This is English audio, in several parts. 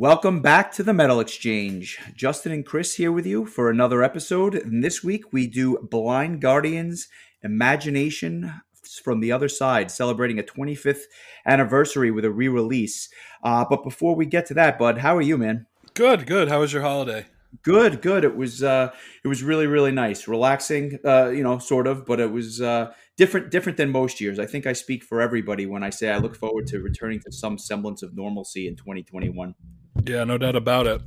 Welcome back to the Metal Exchange. Justin and Chris here with you for another episode. And this week we do Blind Guardians Imagination from the Other Side, celebrating a 25th anniversary with a re release. Uh, but before we get to that, Bud, how are you, man? Good, good. How was your holiday? Good, good. It was uh, it was really really nice, relaxing. Uh, you know, sort of, but it was uh, different different than most years. I think I speak for everybody when I say I look forward to returning to some semblance of normalcy in 2021. Yeah, no doubt about it.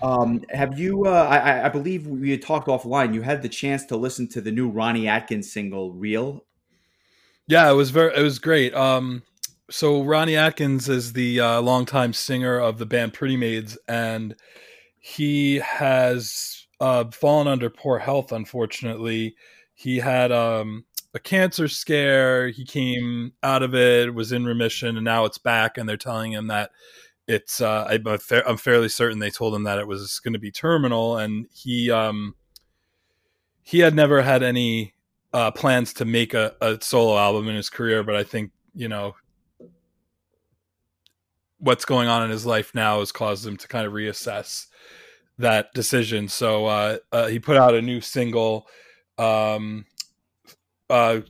Um, have you? Uh, I, I believe we had talked offline. You had the chance to listen to the new Ronnie Atkins single, "Real." Yeah, it was very. It was great. Um, so Ronnie Atkins is the uh, longtime singer of the band Pretty Maids, and he has uh, fallen under poor health. Unfortunately, he had um, a cancer scare. He came out of it, was in remission, and now it's back. And they're telling him that it's uh, I, am fairly certain they told him that it was going to be terminal, and he um, he had never had any uh, plans to make a, a solo album in his career, but I think you know what's going on in his life now has caused him to kind of reassess that decision. So uh, uh, he put out a new single. Um, uh,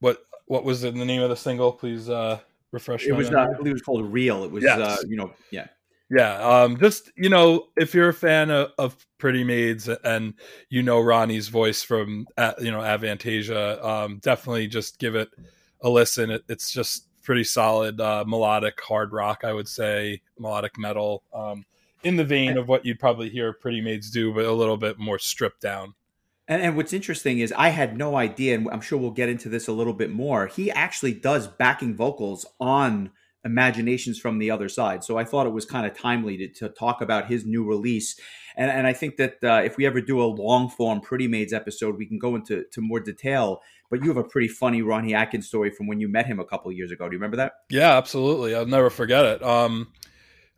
what what was the name of the single? Please uh, refresh. It was uh, I believe it was called Real. It was yes. uh, you know yeah. Yeah, um, just you know, if you're a fan of, of, Pretty Maids and you know Ronnie's voice from uh, you know Avantasia, um, definitely just give it a listen. It, it's just pretty solid uh, melodic hard rock, I would say, melodic metal, um, in the vein of what you'd probably hear Pretty Maids do, but a little bit more stripped down. And, and, what's interesting is I had no idea, and I'm sure we'll get into this a little bit more. He actually does backing vocals on Imaginations from the Other Side. So I thought it was kind of timely to, to talk about his new release. And, and I think that uh, if we ever do a long form Pretty Maids episode, we can go into to more detail. But you have a pretty funny Ronnie Atkins story from when you met him a couple years ago. Do you remember that? Yeah, absolutely. I'll never forget it. Um,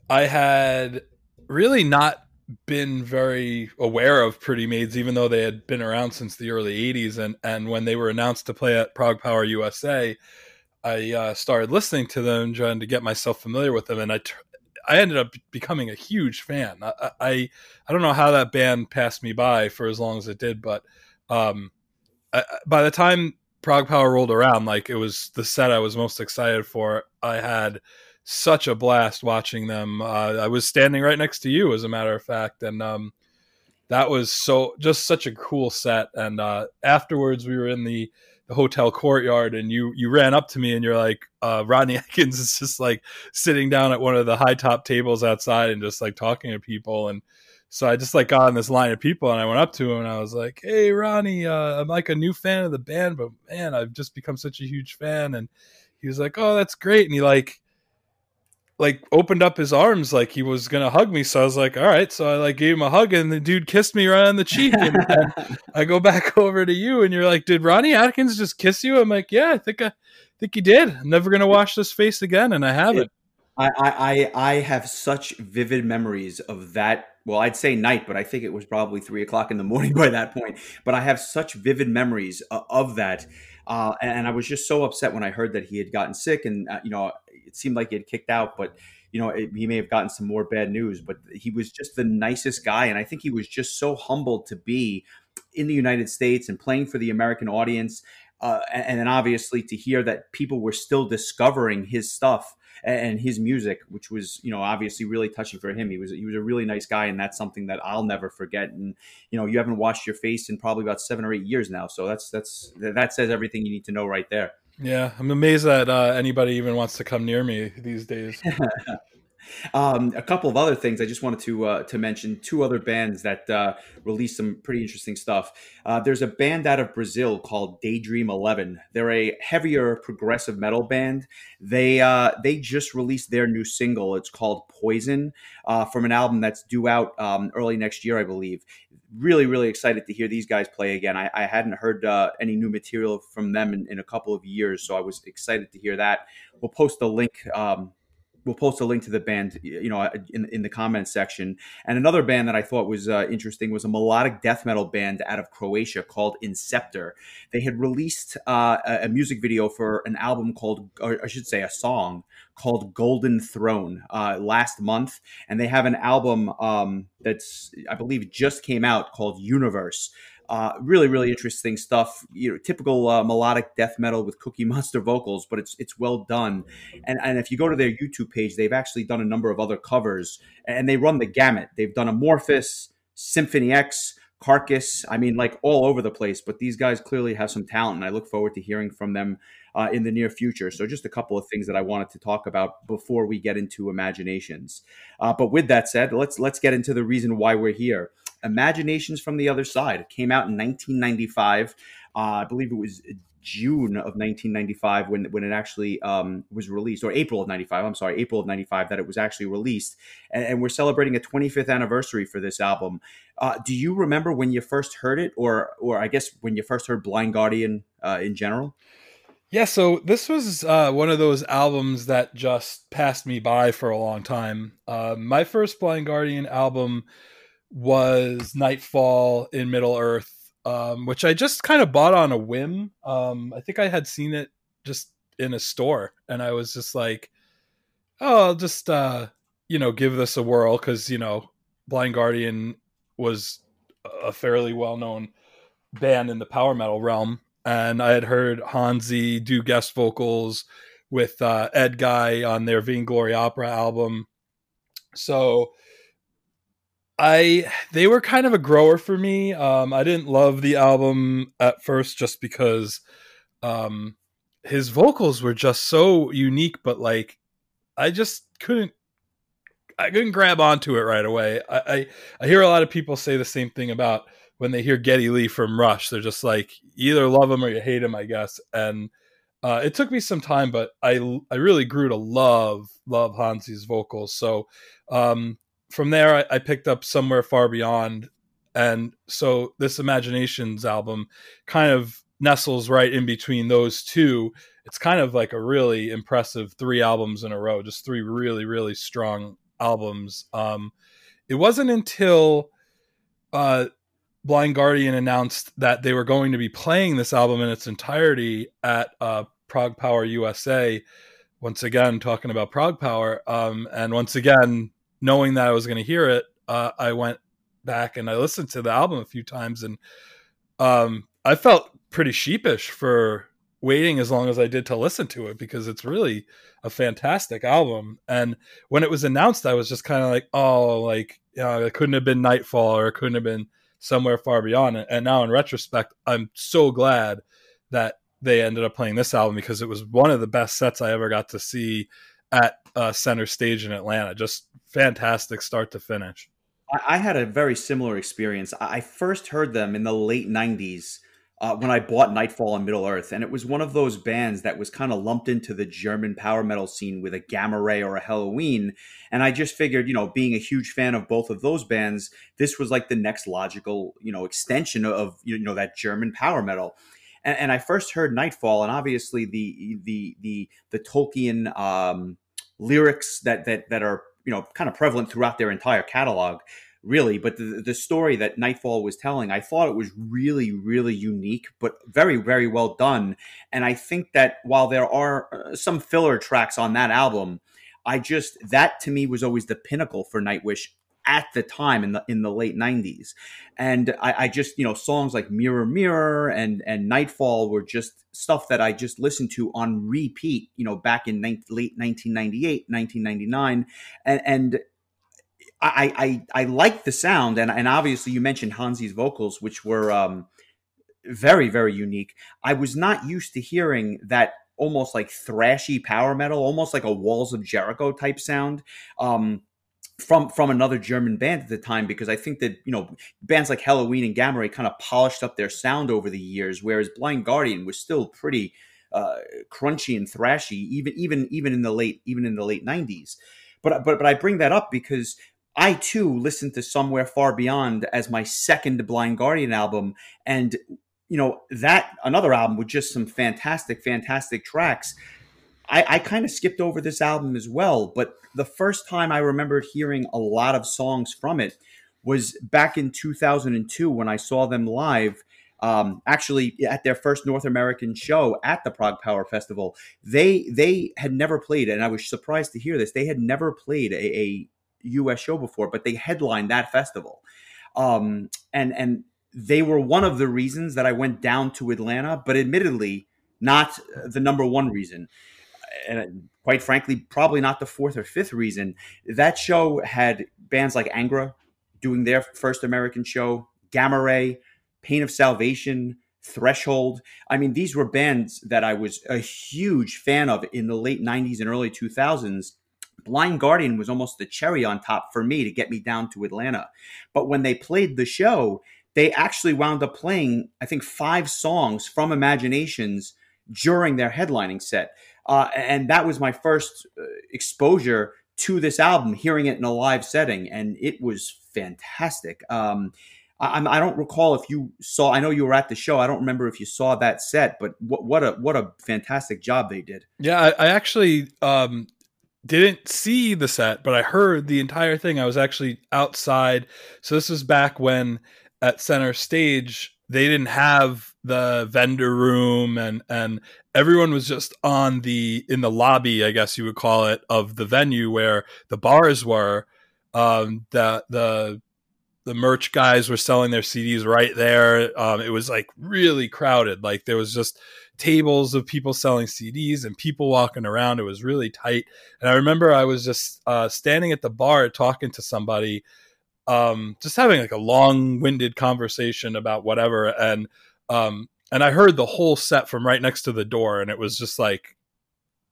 I had really not been very aware of Pretty Maids, even though they had been around since the early 80s. And, and when they were announced to play at ProgPower USA, I uh, started listening to them, trying to get myself familiar with them. And I, I ended up becoming a huge fan. I, I, I, don't know how that band passed me by for as long as it did, but um, I, by the time ProgPower rolled around, like it was the set I was most excited for. I had such a blast watching them. Uh, I was standing right next to you, as a matter of fact, and um, that was so just such a cool set. And uh, afterwards, we were in the, the hotel courtyard, and you you ran up to me, and you're like, uh, Rodney Atkins is just like sitting down at one of the high top tables outside and just like talking to people, and so I just like got on this line of people, and I went up to him, and I was like, "Hey, Ronnie, uh, I'm like a new fan of the band, but man, I've just become such a huge fan." And he was like, "Oh, that's great," and he like like opened up his arms like he was gonna hug me. So I was like, all right. So I like gave him a hug, and the dude kissed me right on the cheek. And, I go back over to you, and you're like, did Ronnie Atkins just kiss you? I'm like, yeah, I think I think he did. I'm never gonna wash this face again, and I haven't. I, I I have such vivid memories of that. Well, I'd say night, but I think it was probably three o'clock in the morning by that point. But I have such vivid memories of, of that. Uh, and I was just so upset when I heard that he had gotten sick, and uh, you know, it seemed like he had kicked out, but you know, it, he may have gotten some more bad news. But he was just the nicest guy, and I think he was just so humbled to be in the United States and playing for the American audience, uh, and, and then obviously to hear that people were still discovering his stuff and his music, which was you know obviously really touching for him. He was he was a really nice guy, and that's something that I'll never forget. And you know you haven't washed your face in probably about seven or eight years now, so that's that's that says everything you need to know right there. Yeah, I'm amazed that uh, anybody even wants to come near me these days. Um, a couple of other things I just wanted to uh, to mention. Two other bands that uh, released some pretty interesting stuff. Uh, there's a band out of Brazil called Daydream Eleven. They're a heavier progressive metal band. They uh, they just released their new single. It's called Poison uh, from an album that's due out um, early next year, I believe. Really, really excited to hear these guys play again. I, I hadn't heard uh, any new material from them in, in, a couple of years, so I was excited to hear that. We'll post the link. Um, we'll post a link to the band, you know, in in the comments section. And another band that I thought was uh, interesting was a melodic death metal band out of Croatia called Inceptor. They had released uh, a music video for an album called, or I should say, a song called Golden Throne uh, last month, and they have an album um, that's I believe just came out called Universe. Uh, really, really interesting stuff. You know, typical uh, melodic death metal with Cookie Monster vocals, but it's it's well done. And and if you go to their YouTube page, they've actually done a number of other covers, and they run the gamut. They've done Amorphis, Symphony X, Carcass. I mean, like all over the place. But these guys clearly have some talent, and I look forward to hearing from them uh, in the near future. So, just a couple of things that I wanted to talk about before we get into imaginations. Uh, but with that said, let's let's get into the reason why we're here. Imaginations from the Other Side it came out in 1995. Uh, I believe it was June of 1995 when when it actually um, was released, or April of 95. I'm sorry, April of 95 that it was actually released, and, and we're celebrating a 25th anniversary for this album. Uh, do you remember when you first heard it, or or I guess when you first heard Blind Guardian uh, in general? Yeah, so this was uh, one of those albums that just passed me by for a long time. Uh, my first Blind Guardian album was Nightfall in Middle Earth, um, which I just kind of bought on a whim. Um, I think I had seen it just in a store, and I was just like, "Oh, I'll just uh, you know give this a whirl," because you know Blind Guardian was a fairly well known band in the power metal realm, and I had heard Hansi do guest vocals with uh, Edguy on their Vainglory Opera album. So I they were kind of a grower for me. Um, I didn't love the album at first just because um, his vocals were just so unique, but like I just couldn't I couldn't grab onto it right away. I, I, I hear a lot of people say the same thing about when they hear Geddy Lee from Rush. They're just like either love him or you hate him, I guess. And uh, it took me some time, but I I really grew to love love Hansi's vocals. So um, from there, I, I picked up somewhere far beyond, and so this Imaginations album kind of nestles right in between those two. It's kind of like a really impressive three albums in a row, just three really, really strong albums. Um, it wasn't until uh, Blind Guardian announced that they were going to be playing this album in its entirety at uh, ProgPower USA. Once again, talking about ProgPower, um, and once again, knowing that I was going to hear it, uh, I went back and I listened to the album a few times, and um, I felt pretty sheepish for waiting as long as I did to listen to it because it's really a fantastic album. And when it was announced, I was just kind of like, oh, like you know, it couldn't have been Nightfall or it couldn't have been somewhere far beyond. it. And now in retrospect, I'm so glad that they ended up playing this album because it was one of the best sets I ever got to see at uh, center stage in Atlanta. Just fantastic start to finish. I had a very similar experience. I first heard them in the late 90s uh, when I bought Nightfall and Middle Earth. And it was one of those bands that was kind of lumped into the German power metal scene with a Gamma Ray or a Helloween. And I just figured, you know, being a huge fan of both of those bands, this was like the next logical, you know, extension of, you know, that German power metal. And, and I first heard Nightfall, and obviously the the the the Tolkien um, lyrics that that that are you know kind of prevalent throughout their entire catalog really. But the, the story that nightfall was telling i thought it was really really unique but very very well done. And i think that while there are uh, some filler tracks on that album i just that to me was always the pinnacle for nightwish at the time in the in the late 90s and I, I, just you know songs like mirror mirror and and nightfall were just stuff that i just listened to on repeat you know back in late 1998 1999 and and I, I I like the sound. And and obviously you mentioned Hansi's vocals which were um very very unique. I was not used to hearing that almost like thrashy power metal almost like a walls of jericho type sound. Um from from another German band at the time because I think that you know bands like Helloween and Gamma Ray kind of polished up their sound over the years, whereas Blind Guardian was still pretty uh, crunchy and thrashy, even even even in the late even in the late nineties. But but but I bring that up because I too listened to Somewhere Far Beyond as my second Blind Guardian album, and you know that another album with just some fantastic fantastic tracks I, I kind of skipped over this album as well, but the first time I remembered hearing a lot of songs from it was back in 2002 when I saw them live. Um, actually, at their first North American show at the ProgPower Festival, they they had never played, and I was surprised to hear this. They had never played a, a U.S. show before, but they headlined that festival, um, and and they were one of the reasons that I went down to Atlanta, but admittedly, not the number one reason and quite frankly, probably not the fourth or fifth reason. That show had bands like Angra doing their first American show, Gamma Ray, Pain of Salvation, Threshold. I mean, these were bands that I was a huge fan of in the late 90s and early 2000s. Blind Guardian was almost the cherry on top for me to get me down to Atlanta. But when they played the show, they actually wound up playing, I think, five songs from Imaginations during their headlining set. Uh, and that was my first uh, exposure to this album, hearing it in a live setting, and it was fantastic. Um, I, I, don't recall if you saw. I know you were at the show. I don't remember if you saw that set, but what, what a what a fantastic job they did. Yeah, I, I actually um, didn't see the set, but I heard the entire thing. I was actually outside. So this was back when at center stage they didn't have the vendor room and and everyone was just on the in the lobby i guess you would call it of the venue where the bars were. Um the the the merch guys were selling their cds right there. Um it was like really crowded. Like there was just tables of people selling cds and people walking around. It was really tight. And i remember i was just uh standing at the bar talking to somebody um, just having like a long-winded conversation about whatever, and um, and I heard the whole set from right next to the door, and it was just like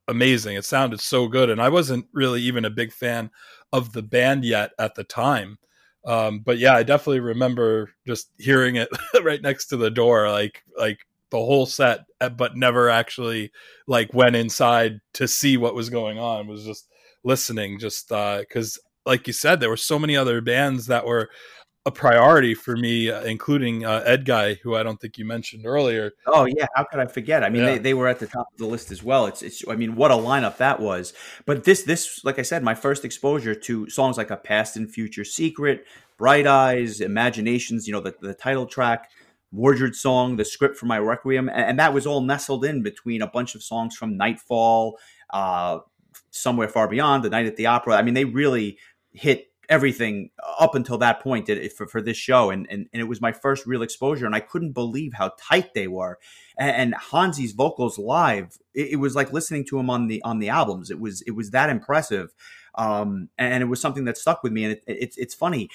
amazing. It sounded so good, and I wasn't really even a big fan of the band yet at the time. Um, but yeah, I definitely remember just hearing it right next to the door, like like the whole set, eh, but never actually like went inside to see what was going on. Was just listening, just because like you said, there were so many other bands that were a priority for me, uh, including uh, Edguy, who I don't think you mentioned earlier. Oh yeah, how could I forget? I mean, yeah. they, they were at the top of the list as well. It's it's. I mean, what a lineup that was. But this this, like I said, my first exposure to songs like a past and future secret, Bright Eyes, Imaginations. You know, the the title track. Mordred song, the script for my Requiem, and, and that was all nestled in between a bunch of songs from Nightfall, uh, Somewhere Far Beyond, The Night at the Opera. I mean, they really hit everything up until that point for, for this show. And, and, and it was my first real exposure. And I couldn't believe how tight they were. And, and Hansi's vocals live, it, it, was like listening to him on the, on the albums. It was, it was that impressive. Um, and it was something that stuck with me. And it, it, it's, funny,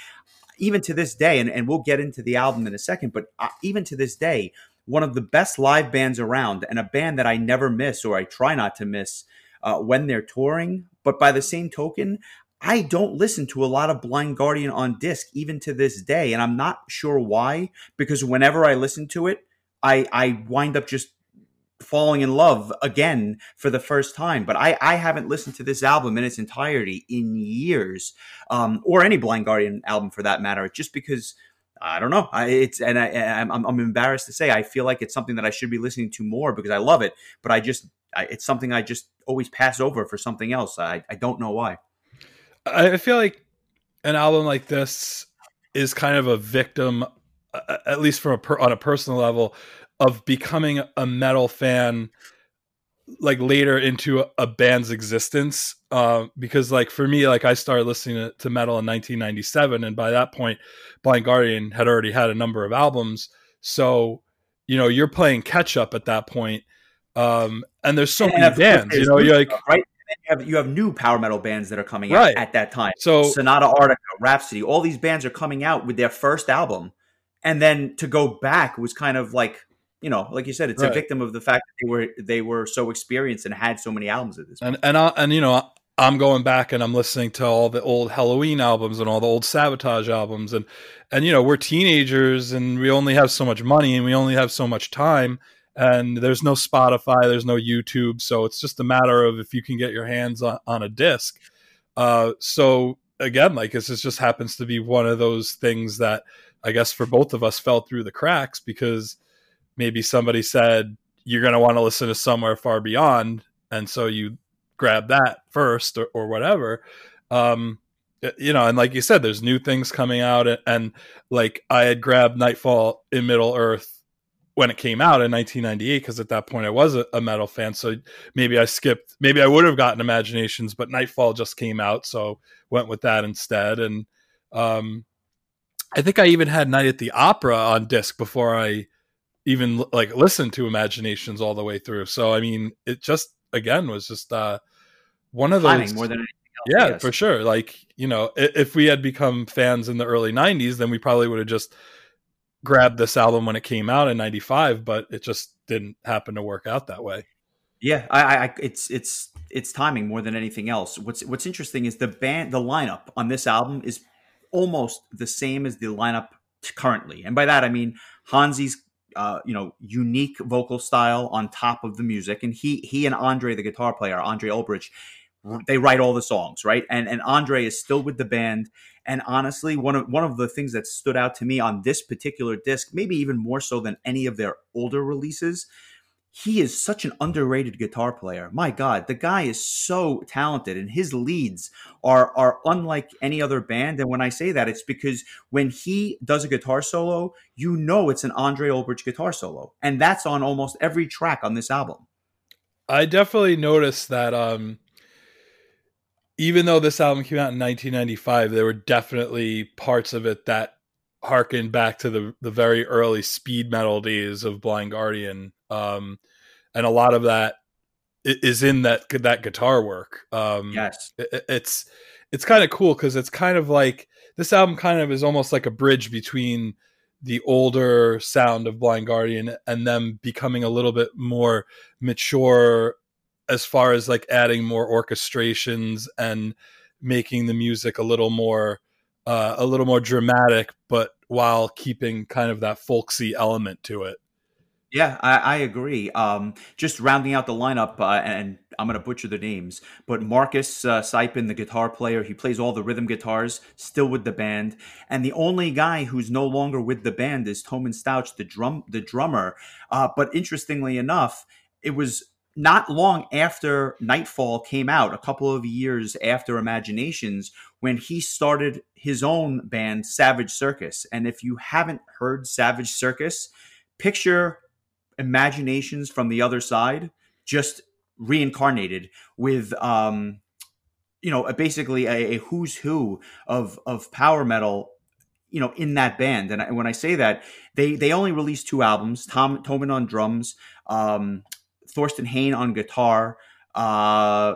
even to this day, and, and we'll get into the album in a second, but uh, even to this day, one of the best live bands around and a band that I never miss or I try not to miss uh, when they're touring. But by the same token, I don't listen to a lot of Blind Guardian on disc even to this day, and I'm not sure why. Because whenever I listen to it, I I wind up just falling in love again for the first time. But I I haven't listened to this album in its entirety in years, um, or any Blind Guardian album for that matter, just because. I don't know. I, it's and I, I'm, I'm embarrassed to say I feel like it's something that I should be listening to more because I love it, but I just I, it's something I just always pass over for something else. I, I don't know why. I feel like an album like this is kind of a victim, at least from a per, on a personal level, of becoming a metal fan like later into a, band's existence. Uh, because like for me like i started listening to, to, metal in 1997 and by that point blind guardian had already had a number of albums. So you know you're playing catch up at that point um, and there's so and many bands you know you're like right you have you have new power metal bands that are coming right. out at that time. So Sonata Arctica, Rhapsody, all these bands are coming out with their first album, and then to go back was kind of like you know, like you said, it's right. a victim of the fact that they were they were so experienced and had so many albums at this. Point. And and I, and you know, I'm going back and I'm listening to all the old Helloween albums and all the old Savatage albums, and and you know, we're teenagers and we only have so much money and we only have so much time and there's no Spotify, there's no YouTube, so it's just a matter of if you can get your hands on, on a disc. Uh, so again, like this just happens to be one of those things that I guess for both of us fell through the cracks because maybe somebody said you're going to want to listen to somewhere far beyond, and so you grab that first or, or whatever. Um, you know, and like you said, there's new things coming out, and, and like I had grabbed Nightfall in Middle Earth when it came out in 1998 because at that point I was a, a, metal fan. So maybe I skipped, maybe I would have gotten Imaginations, but Nightfall just came out, so went with that instead. And um, I think I even had Night at the Opera on disc before I even like listened to Imaginations all the way through. So I mean, it just again was just uh, one of those more than anything else. Yeah, for sure. Like you know, if we had become fans in the early 90s, then we probably would have just grabbed this album when it came out in 95 but it just didn't happen to work out that way. Yeah I, I it's it's it's timing more than anything else. What's what's interesting is the band the lineup on this album is almost the same as the lineup currently. And by that i mean hansi's uh, you know unique vocal style on top of the music. And he he and andre the guitar player andre olbrich they write all the songs right and and andre is still with the band and honestly, one of one of the things that stood out to me on this particular disc, maybe even more so than any of their older releases, he is such an underrated guitar player. My God, the guy is so talented, and his leads are are unlike any other band. And when I say that, it's because when he does a guitar solo, you know it's an Andre Olbrich guitar solo, and that's on almost every track on this album. I definitely noticed that. Um, even though this album came out in 1995, there were definitely parts of it that harkened back to the the very early speed metal days of Blind Guardian, um, and a lot of that is in that that guitar work. Um, yes, it, it's it's kind of cool because it's kind of like this album kind of is almost like a bridge between the older sound of Blind Guardian and them becoming a little bit more mature as far as like adding more orchestrations and making the music a little more uh, a little more dramatic, but while keeping kind of that folksy element to it. Yeah, I, I agree. Um, just rounding out the lineup, uh, and I'm going to butcher the names, but Marcus uh, Siepen, the guitar player, he plays all the rhythm guitars, still with the band. And the only guy who's no longer with the band is Thomen Stauch, the drum, the drummer. Uh, but interestingly enough, it was not long after Nightfall came out, a couple of years after Imaginations, when he started his own band, Savage Circus. And if you haven't heard Savage Circus, picture Imaginations from the other side, just reincarnated with, um, you know, basically a, a who's who of of power metal you know in that band and when i say that they they only released two albums tom thomen on drums um Thorsten Hain on guitar, uh,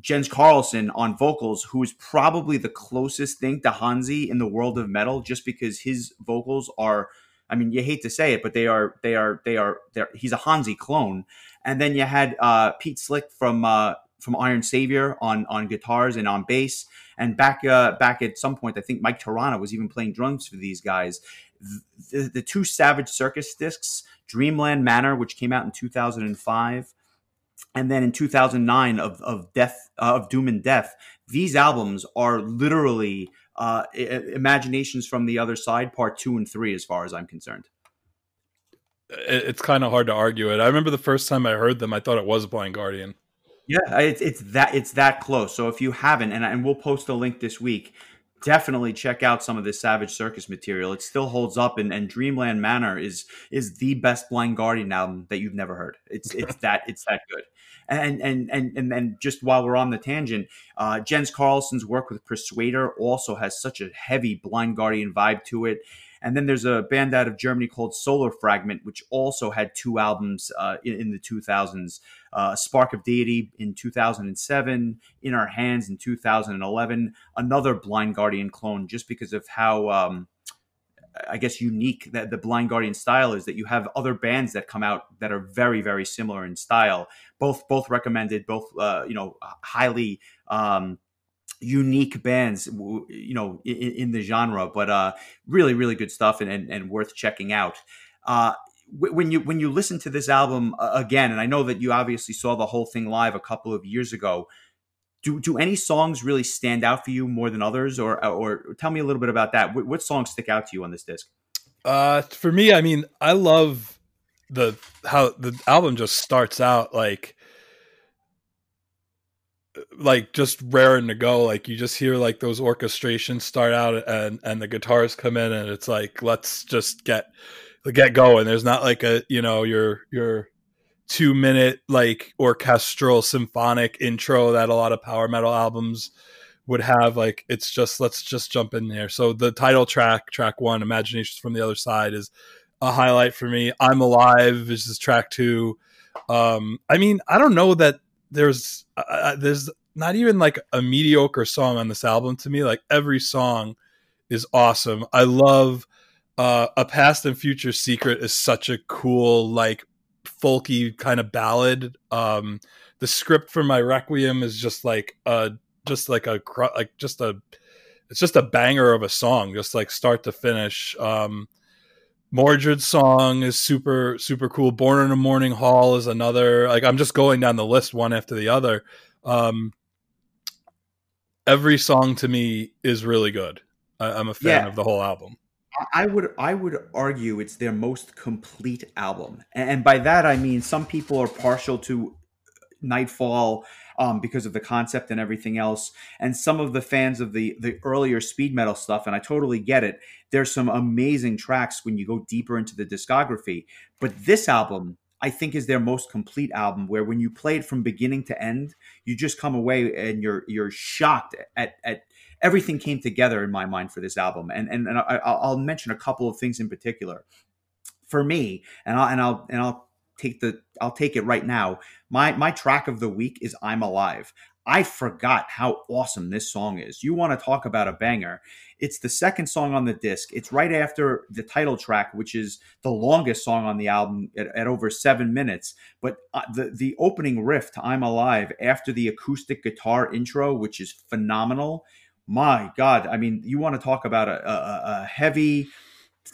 Jens Carlsson on vocals, who is probably the closest thing to Hansi in the world of metal, just because his vocals are. I mean, you hate to say it, but they are they are they are he's a Hansi clone. And then you had uh, Piet Sielck from uh, from Iron Savior on on guitars and on bass. And back uh, back at some point, I think Mike Terrana was even playing drums for these guys. The, the two Savage Circus discs Dreamland Manor, which came out in 2005, and then in 2009 of of Death uh, of Doom and Death. These albums are literally uh, imaginations from the other side, part two and three, as far as I'm concerned. It's kind of hard to argue it. I remember the first time I heard them, I thought it was Blind Guardian. Yeah, it's, it's that it's that close. So if you haven't, and, and we'll post a link this week, definitely check out some of this Savage Circus material. It still holds up, and, and Dreamland Manor is is the best Blind Guardian album that you've never heard. It's it's that it's that good. And and and and then just while we're on the tangent, uh, Jens Carlsson's work with Persuader also has such a heavy Blind Guardian vibe to it. And then there's a band out of Germany called Solar Fragment, which also had two albums uh, in, in, the 2000s uh, Spark of Deity in 2007, In Our Hands in 2011, another Blind Guardian clone, just because of how. Um, I guess unique that the Blind Guardian style is that you have other bands that come out that are very very similar in style. Both both recommended, both uh, you know highly um, unique bands, you know, in, in the genre, but uh, really, really good stuff and, and, and worth checking out. Uh, when you when you listen to this album uh, again, and I know that you obviously saw the whole thing live a couple of years ago. Do, do any songs really stand out for you more than others, or or tell me a little bit about that? What, what songs stick out to you on this disc? Uh, for me, I mean, I love the how the album just starts out like like just raring to go. Like you just hear like those orchestrations start out and and the guitars come in and it's like let's just get get going. There's not like a you know your your two minute like orchestral symphonic intro that a lot of power metal albums would have like it's just let's just jump in there so the title track track one imaginations from the other side is a highlight for me i'm alive is track two um i mean i don't know that there's uh, uh, there's not even like a mediocre song on this album to me. Like every song is awesome. I love uh a past and future secret is such a cool like folky kind of ballad. Um the script for my requiem is just like a just like a like just a it's just a banger of a song just like start to finish. Um Mordred's song is super super cool. Born in a Morning Hall is another. Like I'm just going down the list one after the other. Um, every song to me is really good. I, am a fan yeah. of the whole album. I would I would argue it's their most complete album, and by that I mean some people are partial to Nightfall um, because of the concept and everything else. And some of the fans of the the earlier speed metal stuff, and I totally get it. There's some amazing tracks when you go deeper into the discography, but this album. I think is their most complete album where when you play it from beginning to end, you just come away and you're you're shocked at at everything came together in my mind for this album. And and, and I, will mention a couple of things in particular. For me, and I'll and I'll and I'll take the I'll take it right now. My my track of the week is I'm Alive. I forgot how awesome this song is. You want to talk about a banger. It's the second song on the disc. It's right after the title track, which is the longest song on the album at, at over seven minutes. But uh, the, the opening riff to I'm Alive after the acoustic guitar intro, which is phenomenal. My God. I mean, you want to talk about a, a, a heavy,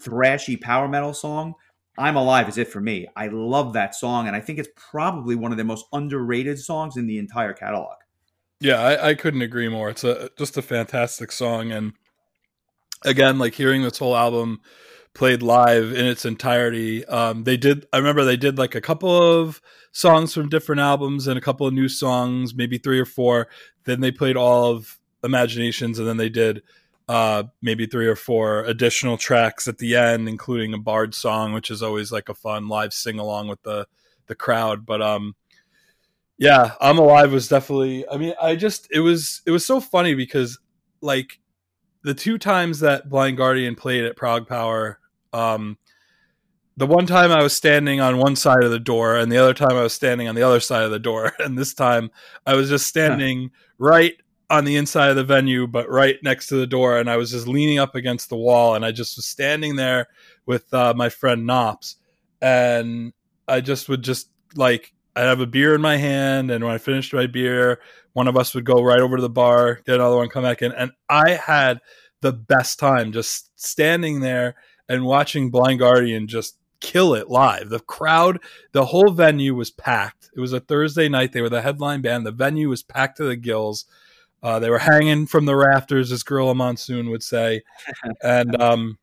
thrashy power metal song. I'm Alive is it for me. I love that song, and I think it's probably one of the most underrated songs in the entire catalog. Yeah, I, I couldn't agree more. It's a just a fantastic song, and again, like hearing this whole album played live in its entirety. Um, they did. I remember they did like a couple of songs from different albums and a couple of new songs, maybe three or four. Then they played all of Imaginations, and then they did uh, maybe three or four additional tracks at the end, including a bard song, which is always like a fun live sing along with the the crowd. But um, yeah, I'm alive was definitely. I mean, I just it was it was so funny because like the two times that Blind Guardian played at ProgPower, um, the one time I was standing on one side of the door, and the other time I was standing on the other side of the door, and this time I was just standing right on the inside of the venue, but right next to the door. And I was just leaning up against the wall, and I just was standing there with uh, my friend Nops, and I just would just like I'd have a beer in my hand, and when I finished my beer, one of us would go right over to the bar, get another one, come back in, and I had the best time just standing there and watching Blind Guardian just kill it live. The crowd, the whole venue was packed. It was a Thursday night. They were the headline band. The venue was packed to the gills. Uh, they were hanging from the rafters, as Gorilla Monsoon would say, and um,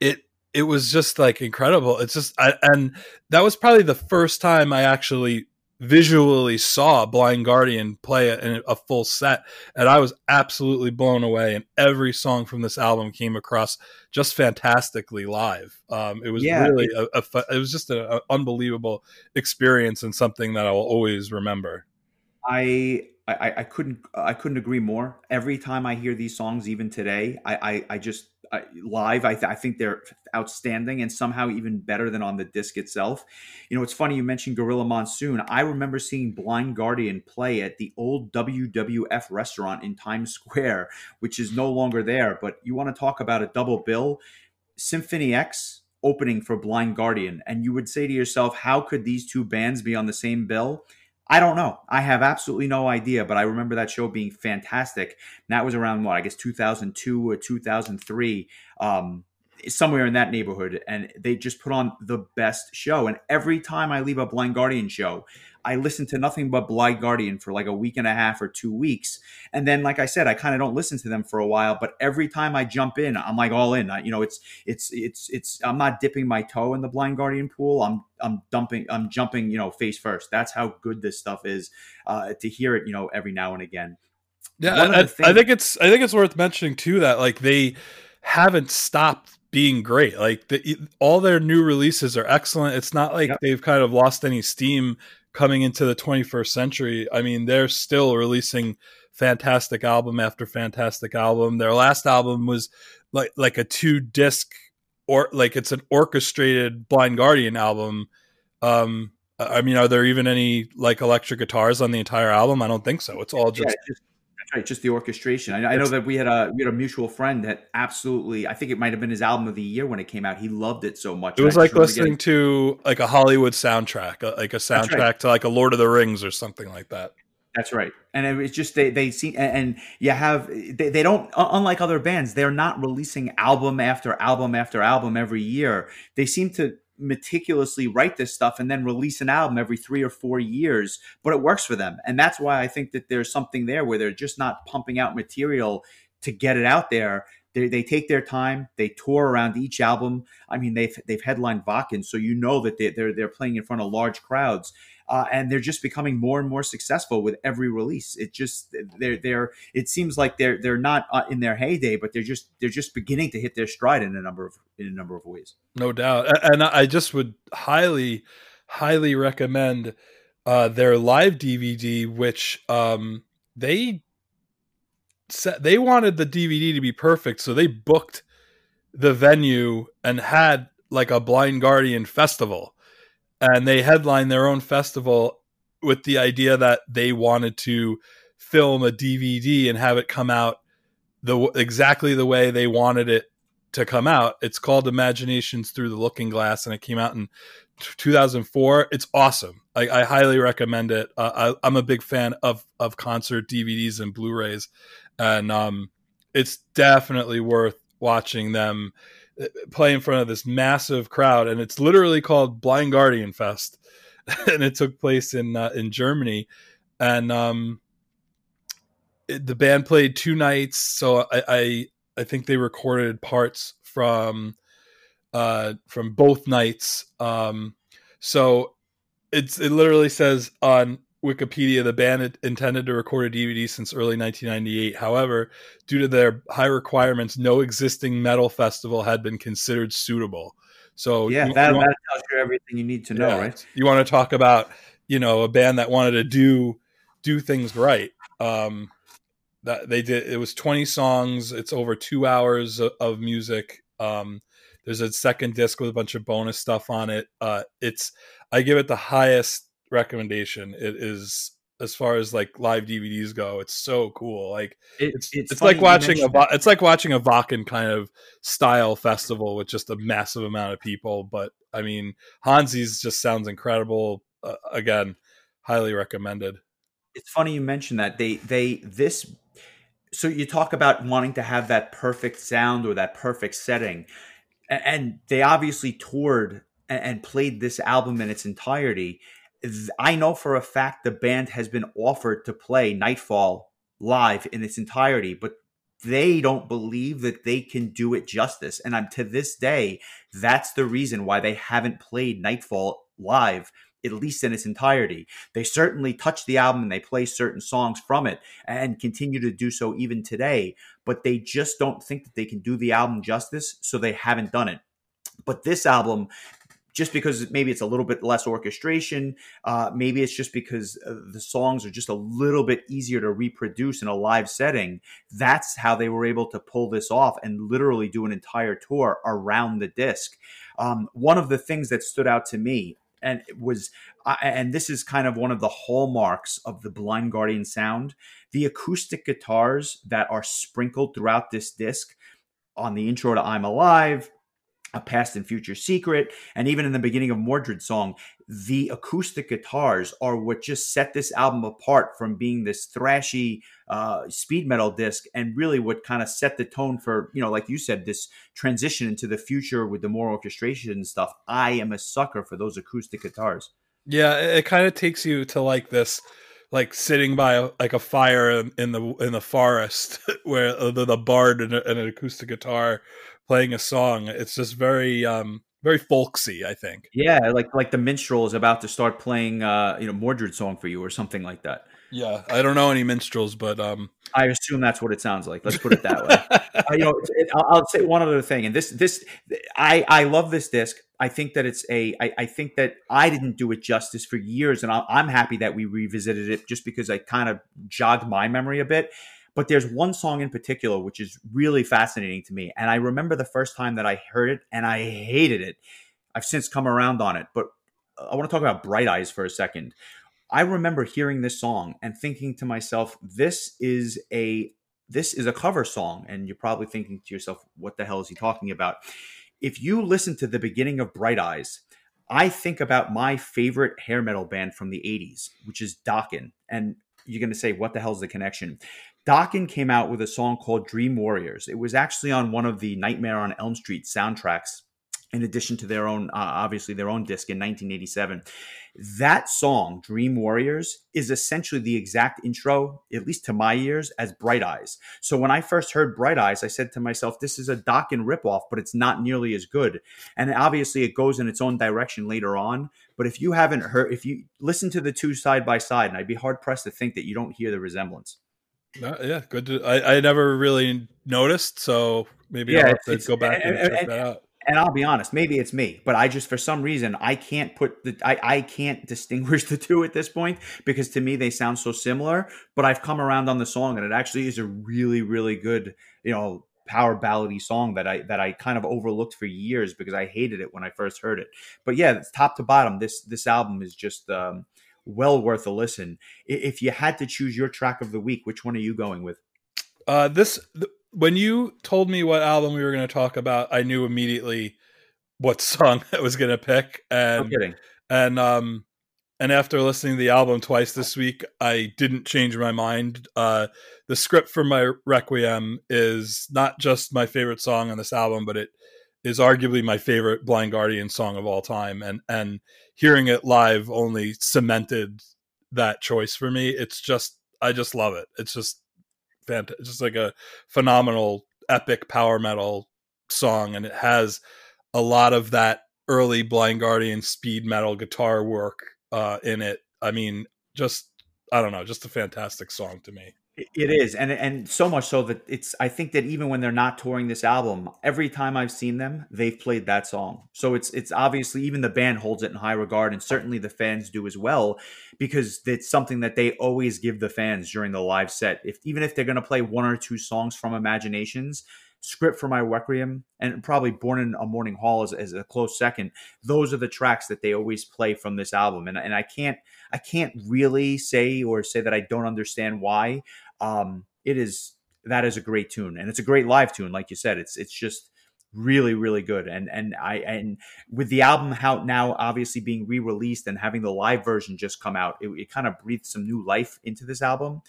it it was just like incredible. It's just, I, and that was probably the first time I actually visually saw Blind Guardian play a, a, full set, and I was absolutely blown away. And every song from this album came across just fantastically live. Um, it was yeah, really a, a, it was just an unbelievable experience and something that I will always remember. I I, I couldn't I couldn't agree more. Every time I hear these songs, even today, I I, I just I, live I, th- I think they're outstanding and somehow even better than on the disc itself. You know, it's funny you mentioned Gorilla Monsoon. I remember seeing Blind Guardian play at the old WWF restaurant in Times Square, which is no longer there. But you want to talk about a double bill? Symphony X opening for Blind Guardian, and you would say to yourself, how could these two bands be on the same bill? I don't know. I have absolutely no idea, but I remember that show being fantastic. And that was around what I guess 2002 or 2003. Um, somewhere in that neighborhood, and they just put on the best show. And every time I leave a Blind Guardian show, I listen to nothing but Blind Guardian for like a week and a half or two weeks, and then, like I said, I kind of don't listen to them for a while. But every time I jump in, I'm like all in. I, you know, it's it's it's it's. I'm not dipping my toe in the Blind Guardian pool. I'm I'm dumping. I'm jumping. You know, face first. That's how good this stuff is. Uh, to hear it, you know, every now and again. Yeah, I, things- I think it's I think it's worth mentioning too that like they haven't stopped being great. Like the, all their new releases are excellent. It's not like yep. they've kind of lost any steam coming into the 21st century. I mean, they're still releasing fantastic album after fantastic album. Their last album was like like a two disc or like it's an orchestrated Blind Guardian album. Um I mean, are there even any like electric guitars on the entire album? I don't think so. It's all just, yeah, just right, just the orchestration. I, I, know that we had a we had a mutual friend that absolutely. I think it might have been his album of the year when it came out. He loved it so much. It was like listening to like a Hollywood soundtrack, uh, like a soundtrack right. to like a Lord of the Rings or something like that. That's right, and it was just they they see and you have they, they don't unlike other bands they're not releasing album after album after album every year. They seem to meticulously write this stuff and then release an album every three or four years, but it works for them. And that's why I think that there's something there where they're just not pumping out material to get it out there. They, they take their time. They tour around each album. I mean, they've they've headlined Wacken, so you know that they, they're they're playing in front of large crowds uh, and they're just becoming more and more successful with every release. It just they're they're it seems like they're they're not uh, in their heyday, but they're just they're just beginning to hit their stride in a number of in a number of ways. No doubt, and I just would highly highly recommend uh, their live DVD, which um, they set they wanted the DVD to be perfect, so they booked the venue and had like a Blind Guardian festival and they headlined their own festival with the idea that they wanted to film a DVD and have it come out the exactly the way they wanted it to come out. It's called Imaginations Through the Looking Glass, and it came out in 2004. It's awesome. I, I highly recommend it. Uh, I, am a big fan of of concert DVDs and Blu-rays, and um, it's definitely worth watching them play in front of this massive crowd, and it's literally called Blind Guardian Fest, and it took place in uh, in Germany, and um, it, the band played two nights. So I, I I think they recorded parts from uh from both nights. Um, so it's it literally says on Wikipedia, the band intended to record a DVD since early 1998. However, due to their high requirements, no existing metal festival had been considered suitable. So yeah, you, that, you want, that tells you everything you need to know, yeah, right? You want to talk about you know a band that wanted to do do things right. Um, that they did. It was 20 songs. It's over two hours of, of music. Um, there's a second disc with a bunch of bonus stuff on it. Uh, it's I give it the highest recommendation. It is as far as like live DVDs go. It's so cool. Like it, it's it's, it's like watching a that. it's like watching a Wacken kind of style festival with just a massive amount of people. But I mean, Hansi's just sounds incredible. Uh, again, highly recommended. It's funny you mentioned that they they this. So you talk about wanting to have that perfect sound or that perfect setting, and they obviously toured and played this album in its entirety I know for a fact the band has been offered to play Nightfall live in its entirety, but they don't believe that they can do it justice. And I'm to this day, that's the reason why they haven't played Nightfall live, at least in its entirety. They certainly touch the album and they play certain songs from it and continue to do so even today, but they just don't think that they can do the album justice, so they haven't done it. But this album, just because maybe it's a little bit less orchestration. Uh, maybe it's just because uh, the songs are just a little bit easier to reproduce in a live setting. That's how they were able to pull this off and literally do an entire tour around the disc. Um, one of the things that stood out to me and it was uh, and this is kind of one of the hallmarks of the blind guardian sound the acoustic guitars that are sprinkled throughout this disc on the intro to i'm alive a past and future secret and even in the beginning of mordred's song the acoustic guitars are what just set this album apart from being this thrashy uh, speed metal disc and really what kind of set the tone for you know like you said this transition into the future with the more orchestration and stuff. I am a sucker for those acoustic guitars. Yeah it kind of takes you to like this like sitting by a, like a fire in the in the forest where the, the bard and, and an acoustic guitar playing a song. It's just very um very folksy, I think. Yeah, like like the minstrel is about to start playing uh you know Mordred song for you or something like that. Yeah, I don't know any minstrels, but um I assume that's what it sounds like. Let's put it that way. uh, you know, it, I'll, I'll, say one other thing, and this this I I love this disc. I think that it's a. I, I think that I didn't do it justice for years, and I, I'm happy that we revisited it just because I kind of jogged my memory a bit. But there's one song in particular which is really fascinating to me. And I remember the first time that I heard it and I hated it. I've since come around on it. But uh, I want to talk about Bright Eyes for a second. I remember hearing this song and thinking to myself, this is a this is a cover song. And you're probably thinking to yourself, what the hell is he talking about? If you listen to the beginning of Bright Eyes, I think about my favorite hair metal band from the 80s, which is Dokken. And you're going to say, what the hell's the connection? Dokken came out with a song called Dream Warriors. It was actually on one of the Nightmare on Elm Street soundtracks, in addition to their own, uh, obviously, their own disc in 1987. That song, Dream Warriors, is essentially the exact intro, at least to my ears, as Bright Eyes. So when I first heard Bright Eyes, I said to myself, this is a Dokken ripoff, but it's not nearly as good. And obviously, it goes in its own direction later on. But if you haven't heard, if you listen to the two side by side, and I'd be hard pressed to think that you don't hear the resemblance. Uh, yeah, good. To, I I never really noticed, so maybe yeah, I'll have to go back and, and check and, that out. And I'll be honest, maybe it's me, but I just for some reason I can't put the I, I can't distinguish the two at this point because to me they sound so similar. But I've come around on the song and it actually is a really, really good, you know, power ballady song that I that I kind of overlooked for years because I hated it when I first heard it. But yeah, top to bottom, this this album is just um well worth a listen. If you had to choose your track of the week, which one are you going with? Uh, this th- when you told me what album we were going to talk about, I knew immediately what song I was going to pick. And no kidding. And um, and after listening to the album twice this week, I didn't change my mind. Uh, the script for my Requiem is not just my favorite song on this album, but it is arguably my favorite Blind Guardian song of all time, and and hearing it live only cemented that choice for me. It's just I just love it. It's just fantastic. just like a phenomenal epic power metal song, and it has a lot of that early Blind Guardian speed metal guitar work uh, in it. I mean, just I don't know, just a fantastic song to me. It is, and and so much so that it's. I think that even when they're not touring this album, every time I've seen them, they've played that song. So it's it's obviously even the band holds it in high regard, and certainly the fans do as well, because it's something that they always give the fans during the live set. If even if they're going to play one or two songs from Imaginations, script for my requiem and probably born in a mourning hall as, as, a close second those are the tracks that they always play from this album. And, and i can't i can't really say or say that i don't understand why. Um, it is that is a great tune and it's a great live tune like you said. It's it's just really really good. And and i and with the album how now obviously being re-released and having the live version just come out it, it kind of breathed some new life into this album.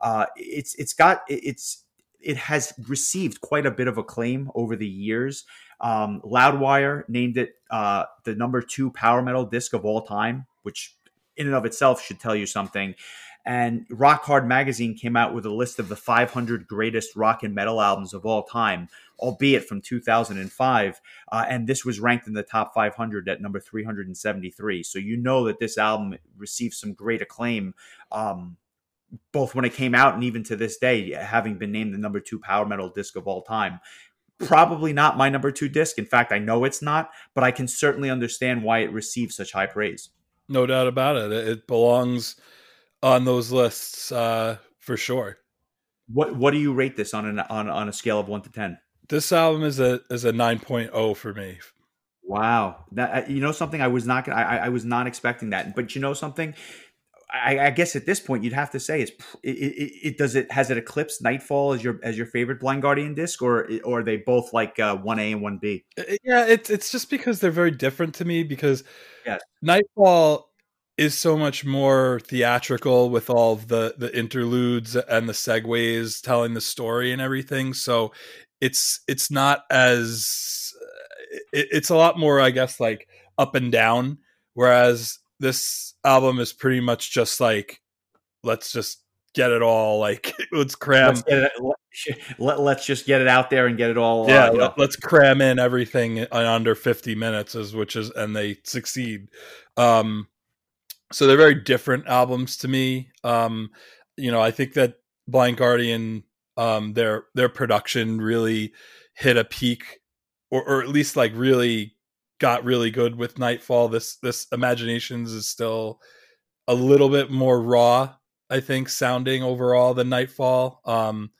Uh it's it's got it's it has received quite a bit of acclaim over the years um loudwire named it uh the number two power metal disc of all time which in and of itself should tell you something and Rock Hard Magazine came out with a list of the 500 greatest rock and metal albums of all time, albeit from 2005. Uh, and this was ranked in the top 500 at number 373. So you know that this album received some great acclaim. Um, both when it came out and even to this day, having been named the number two power metal disc of all time probably not my number two disc. In fact, I know it's not, but I can certainly understand why it received such high praise. No doubt about it. It belongs on those lists uh, for sure. What What do you rate this on an on on a scale of one to ten? This album is a is a nine oh for me. Wow, that uh, you know something I was not I I was not expecting that, but you know something. I, I, guess at this point you'd have to say is it, it, it, does it has it eclipsed Nightfall as your as your favorite Blind Guardian disc or or are they both like uh, one A and one B? Uh, uh, yeah, it's it's just because they're very different to me because yes. Nightfall is so much more theatrical with all the the interludes and the segues telling the story and everything. So it's it's not as it, it's a lot more I guess like up and down whereas this album is pretty much just like let's just get it all like let's cram let's, let, us just get it out there and get it all yeah uh, let, us cram in everything in under 50 minutes as which is and they succeed. Um so they're very different albums to me. Um you know i think that blind guardian um their their production really hit a peak or, or at least like really got really good with Nightfall. This this Imaginations is still a little bit more raw, I think, sounding overall than Nightfall. Um,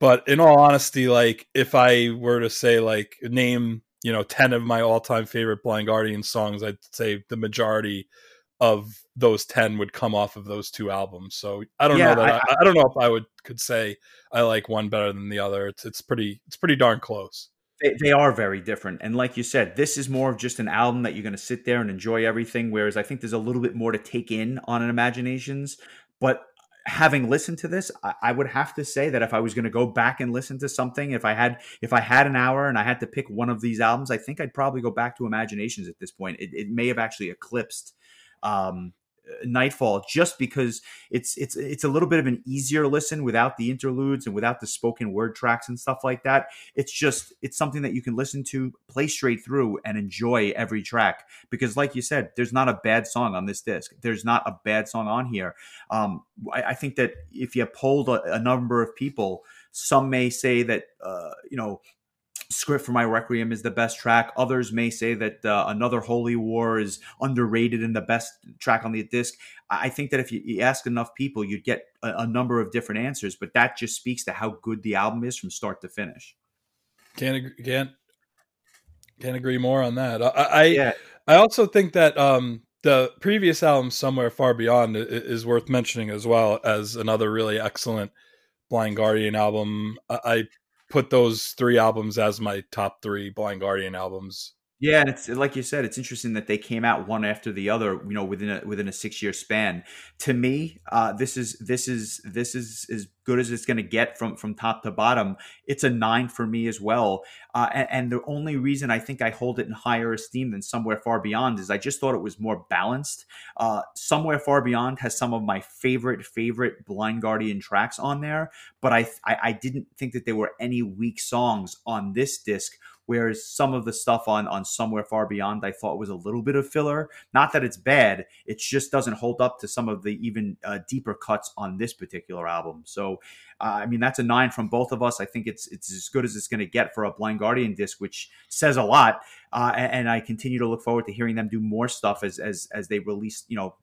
but in all honesty, like if I were to say like name you know ten of my all time favorite Blind Guardian songs, I'd say the majority of those 10 would come off of those two albums so i don't yeah, know that I, I, I, don't know if i would could say i like one better than the other it's it's pretty it's pretty darn close they, they are very different. And like you said, this is more of just an album that you're going to sit there and enjoy everything. Whereas I think there's a little bit more to take in on an Imaginations. But having listened to this, I, I would have to say that if I was going to go back and listen to something, if I had if I had an hour and I had to pick one of these albums, I think I'd probably go back to Imaginations at this point. It, it may have actually eclipsed um, Nightfall just because it's it's it's a little bit of an easier listen without the interludes and without the spoken word tracks and stuff like that. It's just it's something that you can listen to, play straight through, and enjoy every track. Because, like you said, there's not a bad song on this disc. There's not a bad song on here. Um, I, I, think that if you polled a, a number of people, some may say that uh, you know script for my requiem is the best track. Others may say that uh, another holy war is underrated and the best track on the disc. I think that if you, you ask enough people you'd get a, a, number of different answers but that just speaks to how good the album is from start to finish. Can't agree, can't can't agree more on that. I I, yeah. I also think that um the previous album somewhere far beyond is worth mentioning as well as another really excellent blind guardian album. I put those three albums as my top three Blind Guardian albums. Yeah, and it's like you said, it's interesting that they came out one after the other. You know, within a within a six year span. To me, uh, this is this is this is as good as it's going to get from from top to bottom. It's a nine for me as well. Uh, and, and, the only reason I think I hold it in higher esteem than Somewhere Far Beyond is I just thought it was more balanced. Uh, Somewhere Far Beyond has some of my favorite favorite Blind Guardian tracks on there, but I I, I didn't think that there were any weak songs on this disc Whereas some of the stuff on on Somewhere Far Beyond, I thought was a little bit of filler. Not that it's bad, it just doesn't hold up to some of the even uh, deeper cuts on this particular album. So, uh, I mean, that's a nine from both of us. I think it's it's as good as it's going to get for a Blind Guardian disc, which says a lot. Uh, and, I continue to look forward to hearing them do more stuff as as as they release, you know,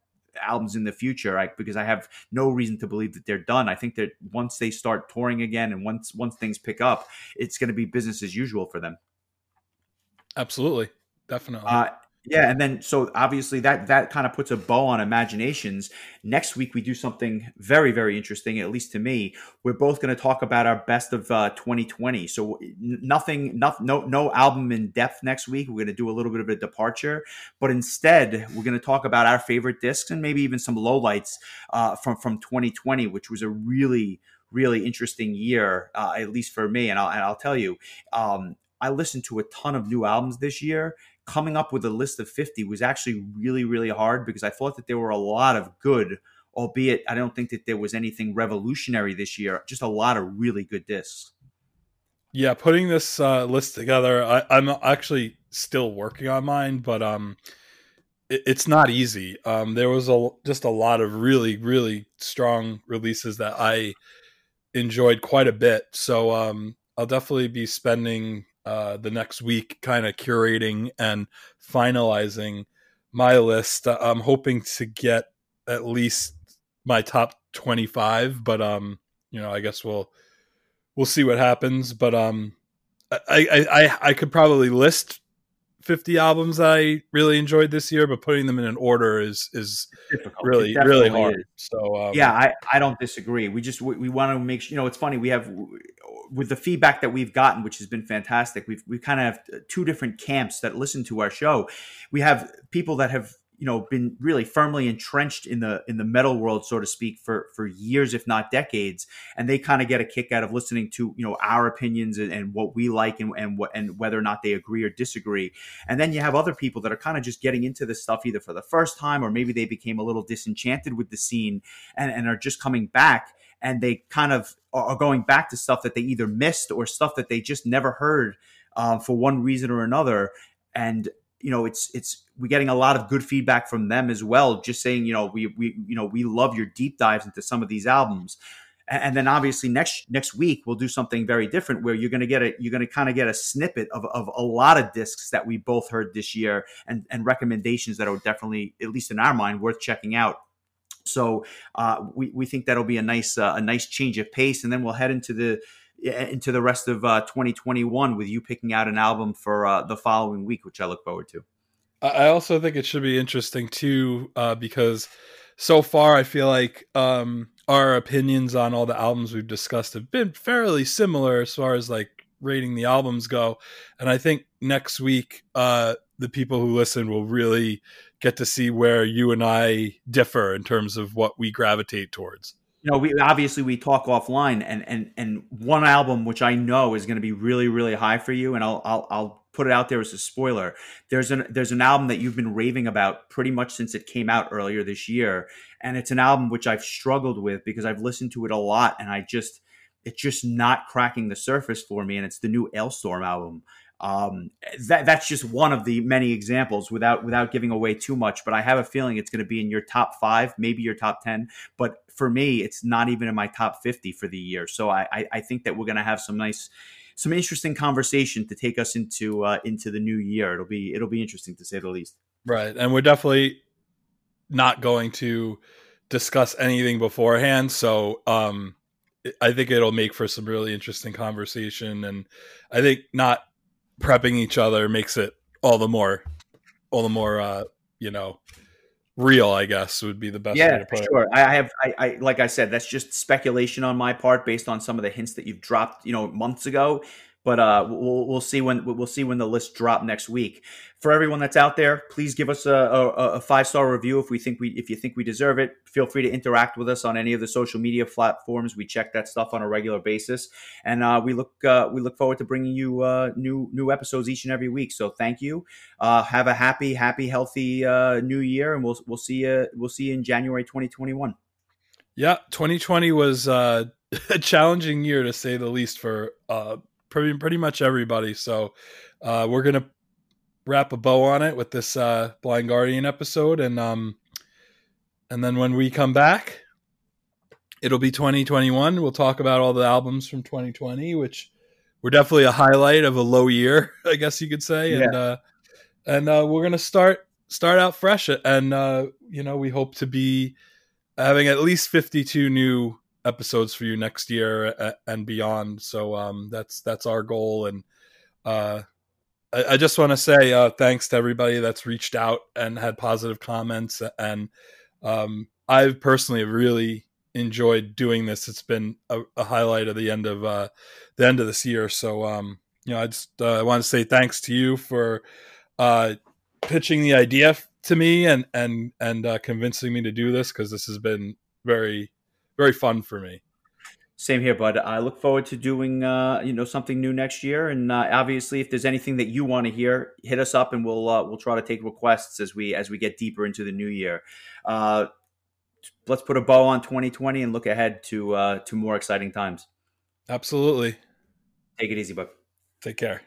albums in the future because I have no reason to believe that they're done. I think that once they start touring again and once once things pick up, it's going to be business as usual for them. Absolutely, definitely. Uh, yeah, and then so obviously that that kind of puts a bow on imaginations. Next week we do something very very interesting, at least to me. We're both going to talk about our best of uh, 2020. So nothing, no, no no album in depth next week. We're going to do a little bit of a departure, but instead we're going to talk about our favorite discs and maybe even some lowlights uh, from from 2020, which was a really really interesting year, uh, at least for me. And I'll, and I'll tell you, um, I listened to a ton of new albums this year. Coming up with a list of 50 was actually really, really hard because I thought that there were a lot of good, albeit I don't think that there was anything revolutionary this year, just a lot of really good discs. Yeah, putting this uh, list together, I, am actually still working on mine, but um, it, it's not easy. Um, there was a just a lot of really, really strong releases that I enjoyed quite a bit. So um, I'll definitely be spending uh, the next week, kind of curating and finalizing my list. I'm hoping to get at least my top 25, but um, you know, I guess we'll we'll see what happens. But um, I I I, I could probably list 50 albums I really enjoyed this year, but putting them in an order is is Difficult. really really hard. is. So um, yeah I, I don't disagree we just we, we want to make sure you know it's funny we have with the feedback that we've gotten which has been fantastic we've we kind of have two different camps that listen to our show. We have people that have you know been really firmly entrenched in the in the metal world so to speak for for years if not decades and they kind of get a kick out of listening to you know our opinions and, and what we like and, and what and whether or not they agree or disagree. And then you have other people that are kind of just getting into this stuff either for the first time or maybe they became a little disenchanted with the scene and, and are just coming back and they kind of are going back to stuff that they either missed or stuff that they just never heard uh, for one reason or another. And you know it's it's we're getting a lot of good feedback from them as well just saying you know we we you know we love your deep dives into some of these albums. And, and then obviously next next week we'll do something very different where you're going to get a you're going to kind of get a snippet of, of a lot of discs that we both heard this year and and recommendations that are definitely at least in our mind worth checking out so uh, we, we think that'll be a nice uh, a nice change of pace, and then we'll head into the into the rest of uh, 2021 with you picking out an album for uh, the following week, which I look forward to. I I also think it should be interesting too, uh, because so far I feel like um, our opinions on all the albums we've discussed have been fairly similar as far as like rating the albums go, and I think next week uh, the people who listen will really get to see where you and I differ in terms of what we gravitate towards. You know, we obviously we talk offline, and and and one album which I know is going to be really really high for you, and I'll I'll I'll put it out there as a spoiler. There's an there's an album that you've been raving about pretty much since it came out earlier this year, and it's an album which I've struggled with because I've listened to it a lot, and I just it's just not cracking the surface for me, and it's the new Ailstorm album. Um, that that's just one of the many examples without without giving away too much. But I have a feeling it's going to be in your top five, maybe your top ten. But for me, it's not even in my top fifty for the year. So I I, I think that we're going to have some nice. Some interesting conversation to take us into uh, into the new year. It'll be it'll be interesting to say the least. Right, and we're definitely not going to discuss anything beforehand. So um, I think it'll make for some really interesting conversation, and I think not prepping each other makes it all the more all the more uh you know real i guess would be the best way Yeah, to put it sure. I I have, I, I, like I said, that's just speculation on my part based on some of the hints that you've dropped, you know, months ago. But uh, we'll we'll see when we'll see when the list drop next week. For everyone that's out there, please give us a, a, a five star review if we think we if you think we deserve it. Feel free to interact with us on any of the social media platforms. We check that stuff on a regular basis, and uh, we look uh, we look forward to bringing you uh, new new episodes each and every week. So thank you. Uh, have a happy, happy, healthy uh, new year, and we'll we'll see you we'll see you in January 2021. yeah 2020 was a challenging year to say the least for pretty pretty much everybody. So uh we're gonna wrap a bow on it with this uh blind guardian episode. And um and then when we come back it'll be 2021 we'll talk about all the albums from 2020 which were definitely a highlight of a low year i guess you could say. And uh and uh we're gonna start start out fresh. And uh you know we hope to be having at least 52 new episodes for you next year uh, and beyond so um that's that's our goal and uh I, I just want to say uh, thanks to everybody that's reached out and had positive comments. And um, I've personally really enjoyed doing this. It's been a, a highlight of the end of uh, the end of this year. So um, you know, I just uh, want to say thanks to you for uh, pitching the idea to me and and and convincing me to do this because this has been very very fun for me. Same here, bud. I look forward to doing uh, you know something new next year, and uh, obviously, if there's anything that you want to hear, hit us up, and we'll uh, we'll try to take requests as we as we get deeper into the new year. Uh, let's put a bow on 2020 and look ahead to uh, to more exciting times. Absolutely. Take it easy, bud. Take care.